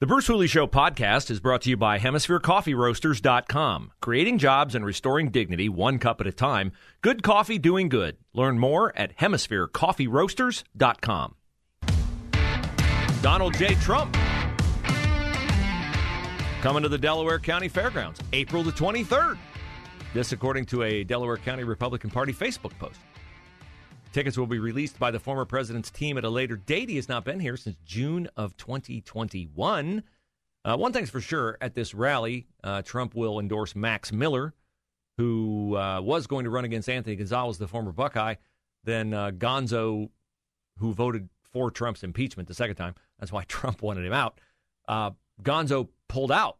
The Bruce Hooley Show podcast is brought to you by HemisphereCoffeeRoasters.com. Creating jobs and restoring dignity one cup at a time. Good coffee doing good. Learn more at HemisphereCoffeeRoasters.com. Donald J. Trump coming to the Delaware County Fairgrounds April the 23rd. This, according to a Delaware County Republican Party Facebook post. Tickets will be released by the former president's team at a later date. He has not been here since June of 2021. Uh, one thing's for sure at this rally, uh, Trump will endorse Max Miller, who uh, was going to run against Anthony Gonzalez, the former Buckeye. Then uh, Gonzo, who voted for Trump's impeachment the second time. That's why Trump wanted him out. Uh, Gonzo pulled out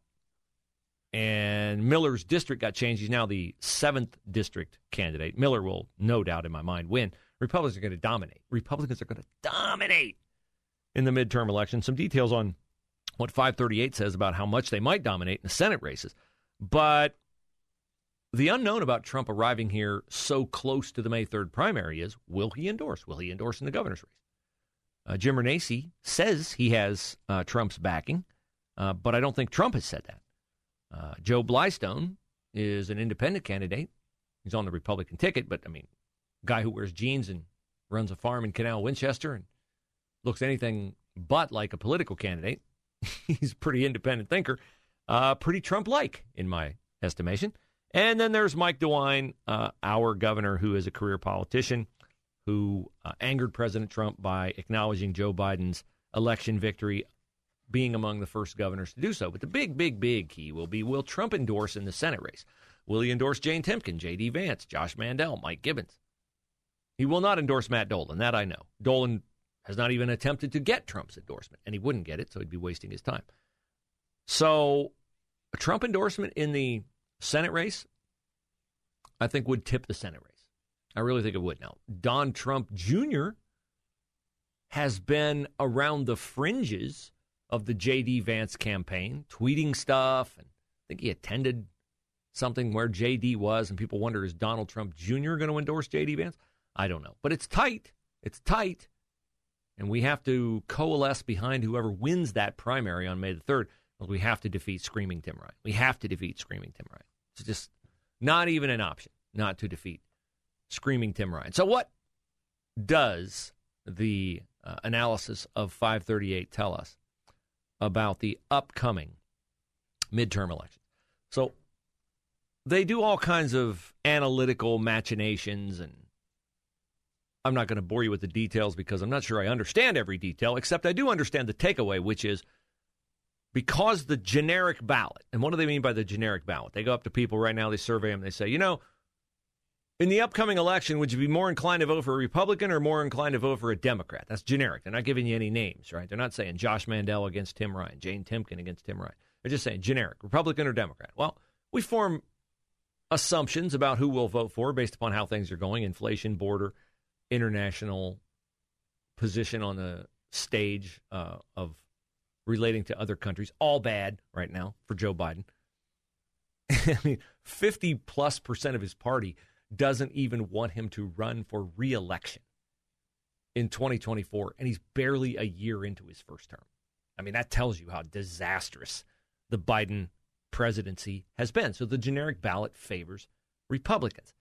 and Miller's district got changed. He's now the seventh district candidate. Miller will, no doubt in my mind, win. Republicans are going to dominate. Republicans are going to dominate in the midterm election. Some details on what 538 says about how much they might dominate in the Senate races. But the unknown about Trump arriving here so close to the May 3rd primary is will he endorse? Will he endorse in the governor's race? Uh, Jim Renacci says he has uh, Trump's backing, uh, but I don't think Trump has said that. Uh, Joe Blystone is an independent candidate. He's on the Republican ticket, but I mean, guy who wears jeans and runs a farm in Canal Winchester and looks anything but like a political candidate. He's a pretty independent thinker, uh, pretty Trump like, in my estimation. And then there's Mike DeWine, uh, our governor, who is a career politician who uh, angered President Trump by acknowledging Joe Biden's election victory, being among the first governors to do so. But the big, big, big key will be will Trump endorse in the Senate race? Will he endorse Jane Timken, J.D. Vance, Josh Mandel, Mike Gibbons? He will not endorse Matt Dolan. That I know. Dolan has not even attempted to get Trump's endorsement, and he wouldn't get it, so he'd be wasting his time. So, a Trump endorsement in the Senate race, I think, would tip the Senate race. I really think it would. Now, Don Trump Jr. has been around the fringes of the J.D. Vance campaign, tweeting stuff, and I think he attended something where J.D. was, and people wonder is Donald Trump Jr. going to endorse J.D. Vance? I don't know. But it's tight. It's tight. And we have to coalesce behind whoever wins that primary on May the 3rd. We have to defeat Screaming Tim Ryan. We have to defeat Screaming Tim Ryan. It's just not even an option not to defeat Screaming Tim Ryan. So, what does the uh, analysis of 538 tell us about the upcoming midterm election? So, they do all kinds of analytical machinations and I'm not going to bore you with the details because I'm not sure I understand every detail, except I do understand the takeaway, which is because the generic ballot, and what do they mean by the generic ballot? They go up to people right now, they survey them, they say, you know, in the upcoming election, would you be more inclined to vote for a Republican or more inclined to vote for a Democrat? That's generic. They're not giving you any names, right? They're not saying Josh Mandel against Tim Ryan, Jane Timken against Tim Ryan. They're just saying generic, Republican or Democrat. Well, we form assumptions about who we'll vote for based upon how things are going, inflation, border, international position on the stage uh, of relating to other countries. All bad right now for Joe Biden. I mean, 50 plus percent of his party doesn't even want him to run for reelection in 2024, and he's barely a year into his first term. I mean, that tells you how disastrous the Biden presidency has been. So the generic ballot favors Republicans.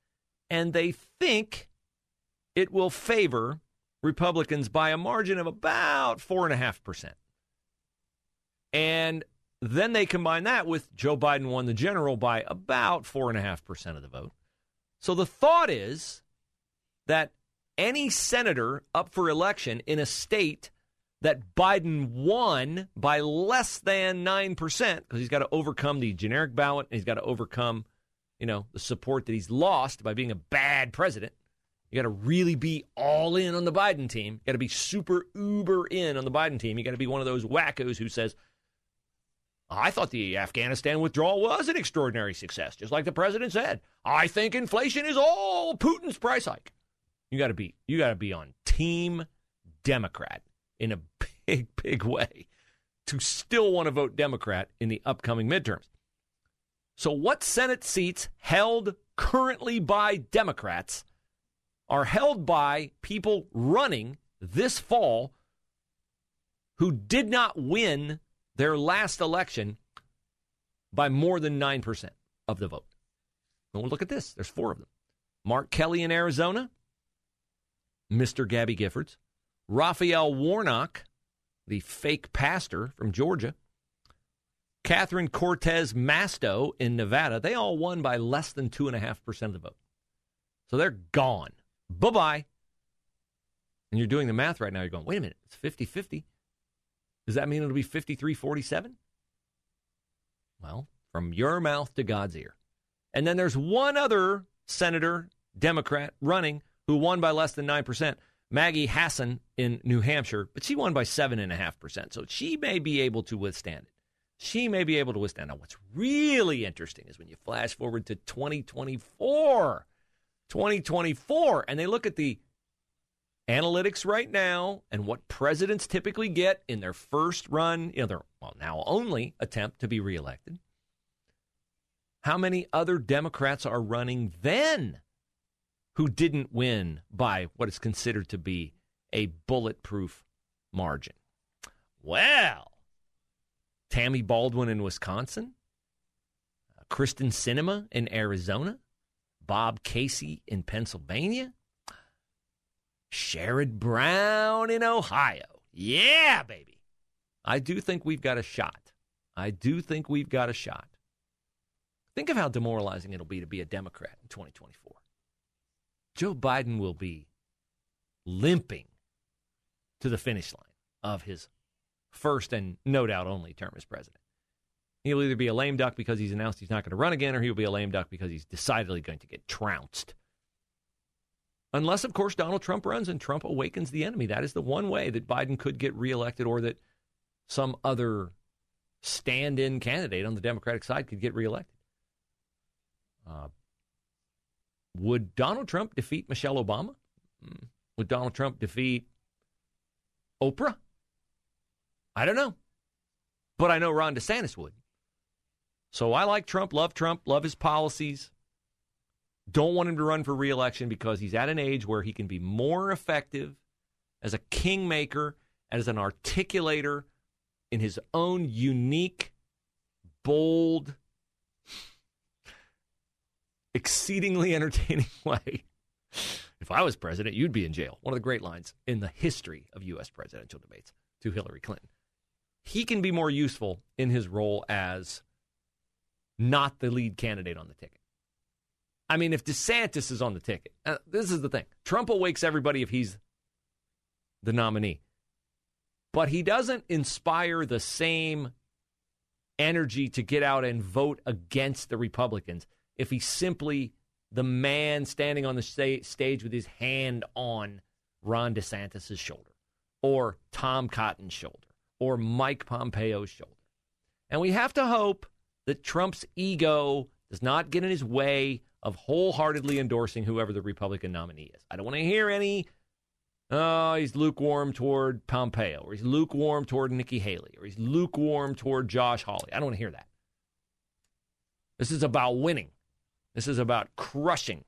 And they think it will favor Republicans by a margin of about 4.5%. And then they combine that with Joe Biden won the general by about 4.5% of the vote. So the thought is that any senator up for election in a state that Biden won by less than 9%, because he's got to overcome the generic ballot and he's got to overcome, you know, the support that he's lost by being a bad president. You got to really be all in on the Biden team. You got to be super uber in on the Biden team. You got to be one of those wackos who says, I thought the Afghanistan withdrawal was an extraordinary success, just like the president said. I think inflation is all Putin's price hike. You got to be you got to be on team Democrat in a big big way to still want to vote Democrat in the upcoming midterms. So what Senate seats held currently by Democrats are held by people running this fall who did not win their last election by more than 9% of the vote. Well, look at this. There's four of them. Mark Kelly in Arizona, Mr. Gabby Giffords, Raphael Warnock, the fake pastor from Georgia, Catherine Cortez Masto in Nevada. They all won by less than 2.5% of the vote. So they're gone. Bye bye. And you're doing the math right now. You're going, wait a minute, it's 50 50. Does that mean it'll be 53 47? Well, from your mouth to God's ear. And then there's one other senator, Democrat, running who won by less than 9%, Maggie Hassan in New Hampshire, but she won by 7.5%. So she may be able to withstand it. She may be able to withstand. Now, what's really interesting is when you flash forward to 2024. 2024, and they look at the analytics right now and what presidents typically get in their first run, you know, their well, now only attempt to be reelected. How many other Democrats are running then who didn't win by what is considered to be a bulletproof margin? Well, Tammy Baldwin in Wisconsin, uh, Kyrsten Sinema in Arizona, Bob Casey in Pennsylvania, Sherrod Brown in Ohio. Yeah, baby. I do think we've got a shot. I do think we've got a shot. Think of how demoralizing it'll be to be a Democrat in 2024. Joe Biden will be limping to the finish line of his first and no doubt only term as president. He'll either be a lame duck because he's announced he's not going to run again, or he'll be a lame duck because he's decidedly going to get trounced Unless, of course, Donald Trump runs and Trump awakens the enemy. That is the one way that Biden could get reelected or that some other stand in candidate on the Democratic side could get reelected. Uh, would Donald Trump defeat Michelle Obama? Hmm. Would Donald Trump defeat Oprah? I don't know. But I know Ron DeSantis would. So I like Trump, love Trump, love his policies. Don't want him to run for reelection because he's at an age where he can be more effective as a kingmaker, as an articulator in his own unique, bold, exceedingly entertaining way. If I was president, you'd be in jail. One of the great lines in the history of U.S. presidential debates to Hillary Clinton. He can be more useful in his role as not the lead candidate on the ticket. I mean, if DeSantis is on the ticket, uh, this is the thing Trump awakes everybody if he's the nominee. But he doesn't inspire the same energy to get out and vote against the Republicans if he's simply the man standing on the sta- stage with his hand on Ron DeSantis' shoulder or Tom Cotton's shoulder or Mike Pompeo's shoulder. And we have to hope that Trump's ego does not get in his way of wholeheartedly endorsing whoever the Republican nominee is. I don't want to hear any, oh, he's lukewarm toward Pompeo, or he's lukewarm toward Nikki Haley, or he's lukewarm toward Josh Hawley. I don't want to hear that. This is about winning. This is about crushing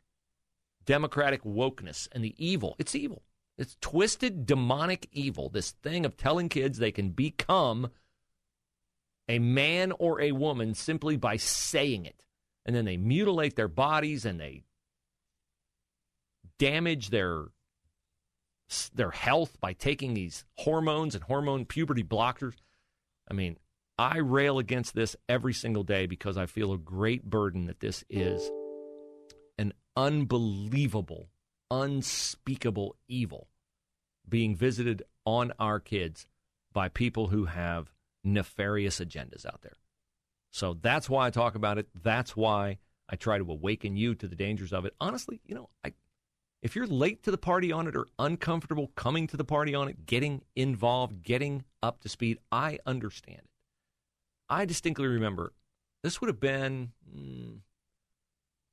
democratic wokeness and the evil. It's evil. It's twisted, demonic evil. This thing of telling kids they can become a man or a woman simply by saying it and then they mutilate their bodies and they damage their their health by taking these hormones and hormone puberty blockers. I mean, I rail against this every single day because I feel a great burden that this is an unbelievable, unspeakable evil being visited on our kids by people who have nefarious agendas out there. So that's why I talk about it. That's why I try to awaken you to the dangers of it. Honestly, you know, I if you're late to the party on it or uncomfortable coming to the party on it, getting involved, getting up to speed, I understand it. I distinctly remember this would have been mm,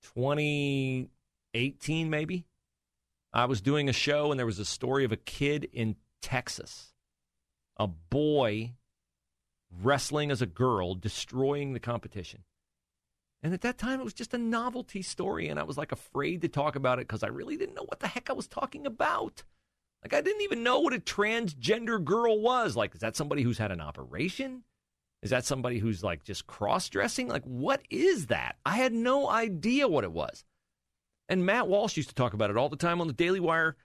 2018, maybe. I was doing a show and there was a story of a kid in Texas, a boy wrestling as a girl, destroying the competition. And at that time, it was just a novelty story, and I was like afraid to talk about it because I really didn't know what the heck I was talking about. Like, I didn't even know what a transgender girl was. Like, is that somebody who's had an operation? Is that somebody who's like just cross dressing? Like, what is that? I had no idea what it was. And Matt Walsh used to talk about it all the time on the Daily Wire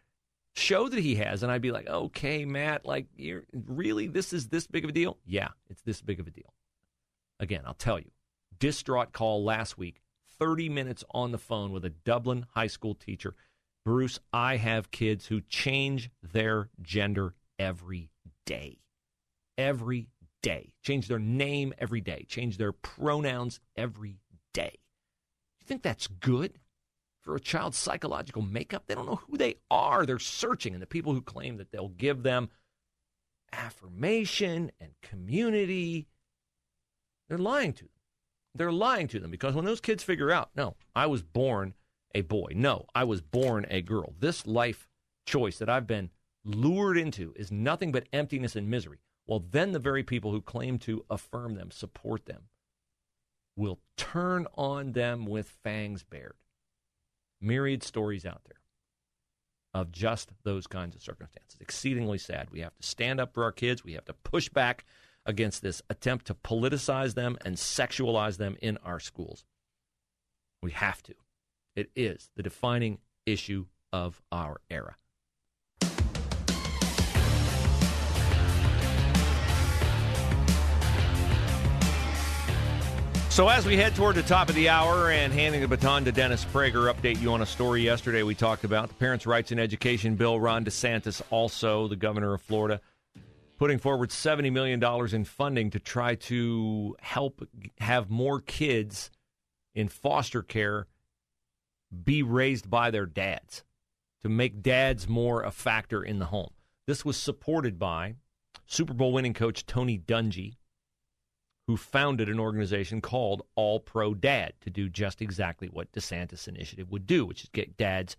show that he has. And I'd be like, okay, Matt, like, you're really, this is this big of a deal? Yeah, it's this big of a deal. Again, I'll tell you, distraught call last week, 30 minutes on the phone with a Dublin high school teacher. Bruce, I have kids who change their gender every day. Every day. Change their name every day. Change their pronouns every day. You think that's good? For a child's psychological makeup. They don't know who they are. They're searching. And the people who claim that they'll give them affirmation and community, they're lying to them. They're lying to them because when those kids figure out, no, I was born a boy. No, I was born a girl. This life choice that I've been lured into is nothing but emptiness and misery. Well, then the very people who claim to affirm them, support them, will turn on them with fangs bared myriad stories out there of just those kinds of circumstances. Exceedingly sad. We have to stand up for our kids. We have to push back against this attempt to politicize them and sexualize them in our schools. We have to. It is the defining issue of our era. So, as we head toward the top of the hour and handing the baton to Dennis Prager, update you on a story yesterday we talked about the Parents' Rights in Education bill. Ron DeSantis, also the governor of Florida, putting forward $70 million in funding to try to help have more kids in foster care be raised by their dads, to make dads more a factor in the home. This was supported by Super Bowl winning coach Tony Dungy who founded an organization called All Pro Dad to do just exactly what DeSantis initiative would do, which is get dads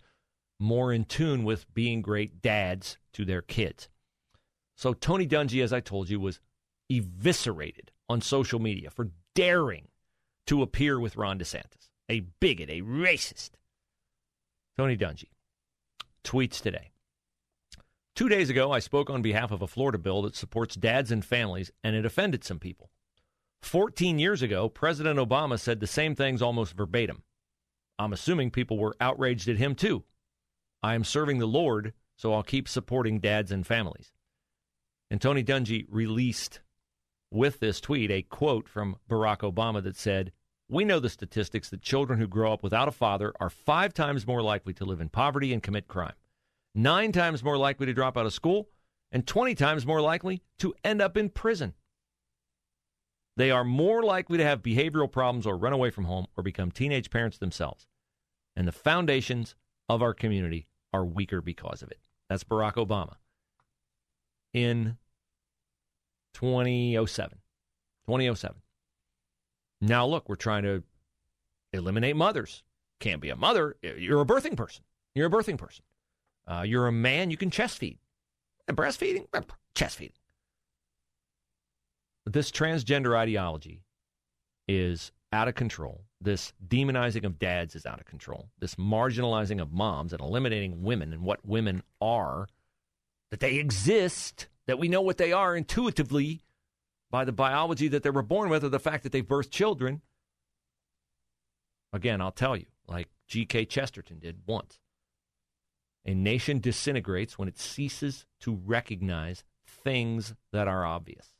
more in tune with being great dads to their kids. So Tony Dungy, as I told you, was eviscerated on social media for daring to appear with Ron DeSantis, a bigot, a racist. Tony Dungy tweets today. Two days ago, I spoke on behalf of a Florida bill that supports dads and families, and it offended some people. 14 years ago, President Obama said the same things almost verbatim. I'm assuming people were outraged at him too. I am serving the Lord, so I'll keep supporting dads and families. And Tony Dungy released with this tweet a quote from Barack Obama that said, We know the statistics that children who grow up without a father are five times more likely to live in poverty and commit crime, nine times more likely to drop out of school, and 20 times more likely to end up in prison. They are more likely to have behavioral problems or run away from home or become teenage parents themselves. And the foundations of our community are weaker because of it. That's Barack Obama in 2007. 2007. Now, look, we're trying to eliminate mothers. Can't be a mother. You're a birthing person. You're a birthing person. Uh, you're a man. You can chest feed. And breastfeeding, chest feeding. This transgender ideology is out of control. This demonizing of dads is out of control. This marginalizing of moms and eliminating women and what women are, that they exist, that we know what they are intuitively by the biology that they were born with or the fact that they've birthed children. Again, I'll tell you, like G.K. Chesterton did once. A nation disintegrates when it ceases to recognize things that are obvious.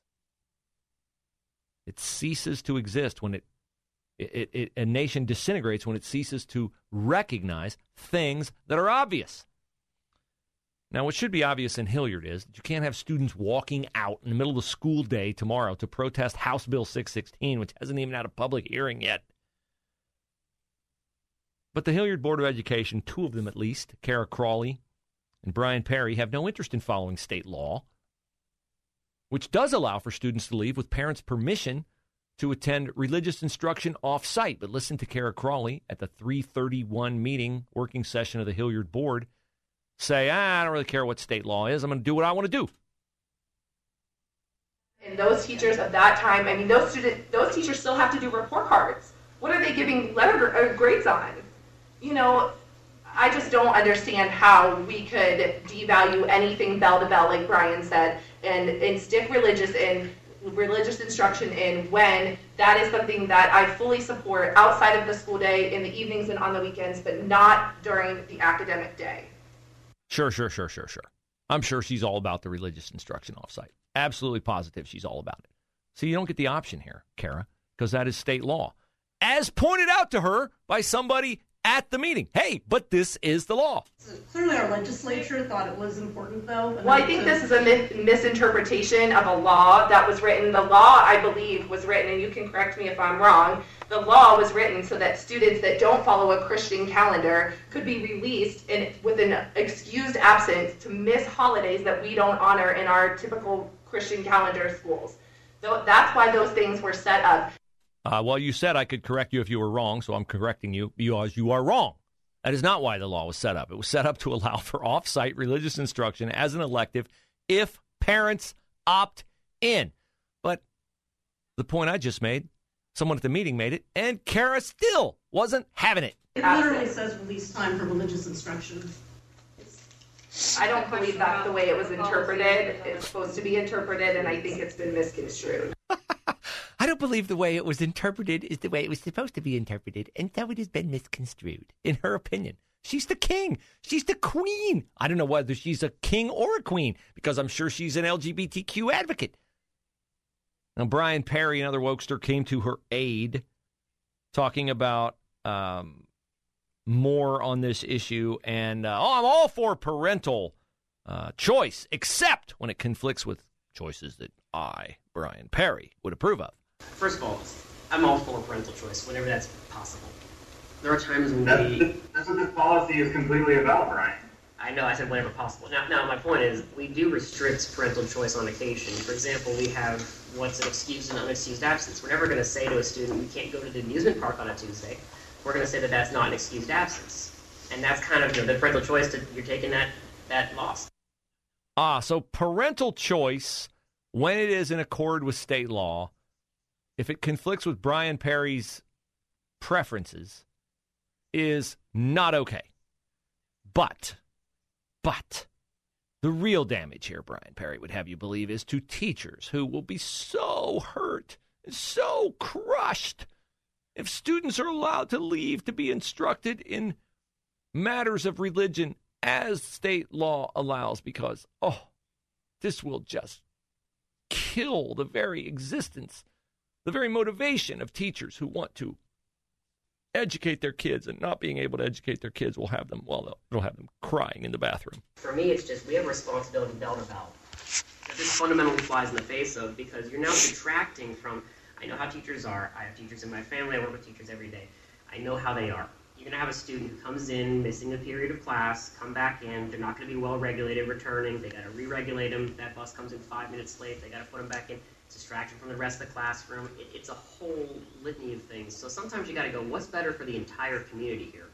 It ceases to exist when it, it, it, a nation disintegrates when it ceases to recognize things that are obvious. Now, what should be obvious in Hilliard is that you can't have students walking out in the middle of the school day tomorrow to protest House Bill 616, which hasn't even had a public hearing yet. But the Hilliard Board of Education, two of them at least, Kara Crawley and Brian Perry, have no interest in following state law which does allow for students to leave with parents' permission to attend religious instruction off-site. But listen to Kara Crawley at the 331 meeting, working session of the Hilliard board, say, ah, I don't really care what state law is. I'm going to do what I want to do. And those teachers of that time, I mean, those student, those teachers still have to do report cards. What are they giving letter uh, grades on? You know, I just don't understand how we could devalue anything bell to bell, like Brian said, and, and stick religious in religious instruction in when that is something that I fully support outside of the school day in the evenings and on the weekends, but not during the academic day. Sure, sure, sure, sure, sure. I'm sure she's all about the religious instruction offsite. Absolutely positive she's all about it. So you don't get the option here, Kara, because that is state law. As pointed out to her by somebody at the meeting. Hey, but this is the law. Clearly, our legislature thought it was important, though. Well, I think this is a myth- misinterpretation of a law that was written. The law, I believe, was written, and you can correct me if I'm wrong. The law was written so that students that don't follow a Christian calendar could be released in, with an excused absence to miss holidays that we don't honor in our typical Christian calendar schools. So that's why those things were set up. Uh, well, you said I could correct you if you were wrong, so I'm correcting you because you are wrong. That is not why the law was set up. It was set up to allow for off-site religious instruction as an elective if parents opt in. But the point I just made, someone at the meeting made it, and Kara still wasn't having it. It literally says release time for religious instruction. I don't believe that's the way it was interpreted. It's supposed to be interpreted, and I think it's been misconstrued. Don't believe the way it was interpreted is the way it was supposed to be interpreted, and so it has been misconstrued, in her opinion. She's the king. She's the queen. I don't know whether she's a king or a queen, because I'm sure she's an LGBTQ advocate. Now, Brian Perry, another wokester, came to her aid, talking about um, more on this issue. And, uh, oh, I'm all for parental uh, choice, except when it conflicts with choices that I, Brian Perry, would approve of. First of all, I'm all for parental choice whenever that's possible. There are times when That's, we. that's what this policy is completely about, Brian. I know I said whenever possible. Now, now my point is we do restrict parental choice on occasion. For example, we have what's an excused and unexcused absence. We're never going to say to a student, you can't go to the amusement park on a Tuesday. We're going to say that that's not an excused absence. And that's kind of you know, the parental choice, to, you're taking that, that loss. Ah, so parental choice, when it is in accord with state law, if it conflicts with Brian Perry's preferences, is not okay. But, but, the real damage here, Brian Perry would have you believe, is to teachers who will be so hurt, so crushed if students are allowed to leave to be instructed in matters of religion as state law allows, because, oh, this will just kill the very existence, the very motivation of teachers who want to educate their kids and not being able to educate their kids will have them well it'll have them crying in the bathroom For me, it's just we have a responsibility to bell. That this fundamentally flies in the face of because you're now detracting from. I know how teachers are. I have teachers in my family. I work with teachers every day. I know how they are. You're going to have a student who comes in missing a period of class, come back in. They're not going to be well regulated returning. They got to re-regulate them. That bus comes in five minutes late. They got to put them back in. Distraction from the rest of the classroom. It, it's a whole litany of things. So sometimes you got to go, what's better for the entire community here?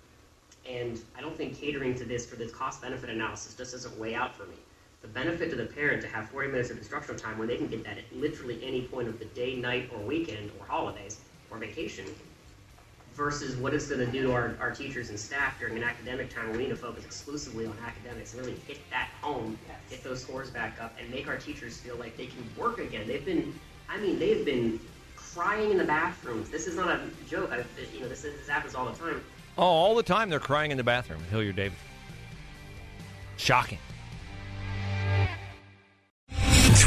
And I don't think catering to this for this cost benefit analysis just doesn't weigh out for me. The benefit to the parent to have 40 minutes of instructional time when they can get that at literally any point of the day, night, or weekend, or holidays, or vacation, versus what it's going to do to our, our teachers and staff during an academic time where we need to focus exclusively on academics and really hit that home, get those scores back up, and make our teachers feel like they can work again. They've been, I mean, they've been crying in the bathrooms. This is not a joke. I, you know, this, is, this happens all the time. oh all the time they're crying in the bathroom hilliard davis shocking